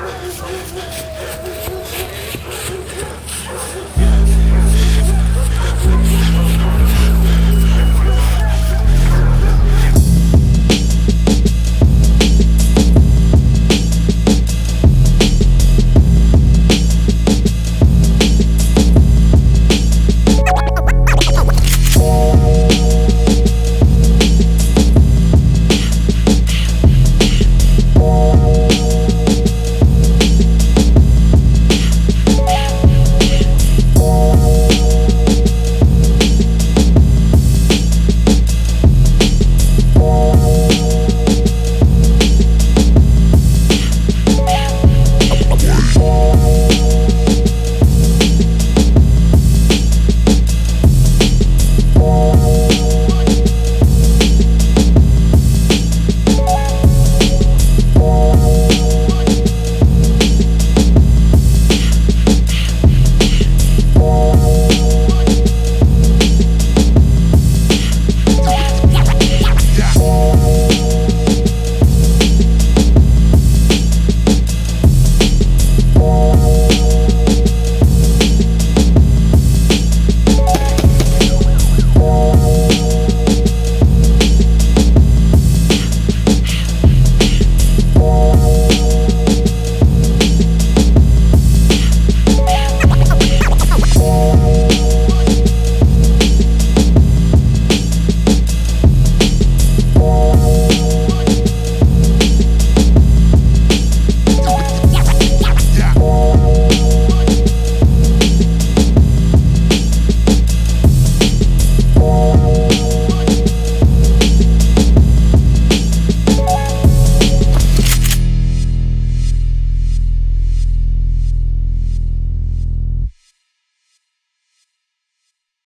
もう一回戦。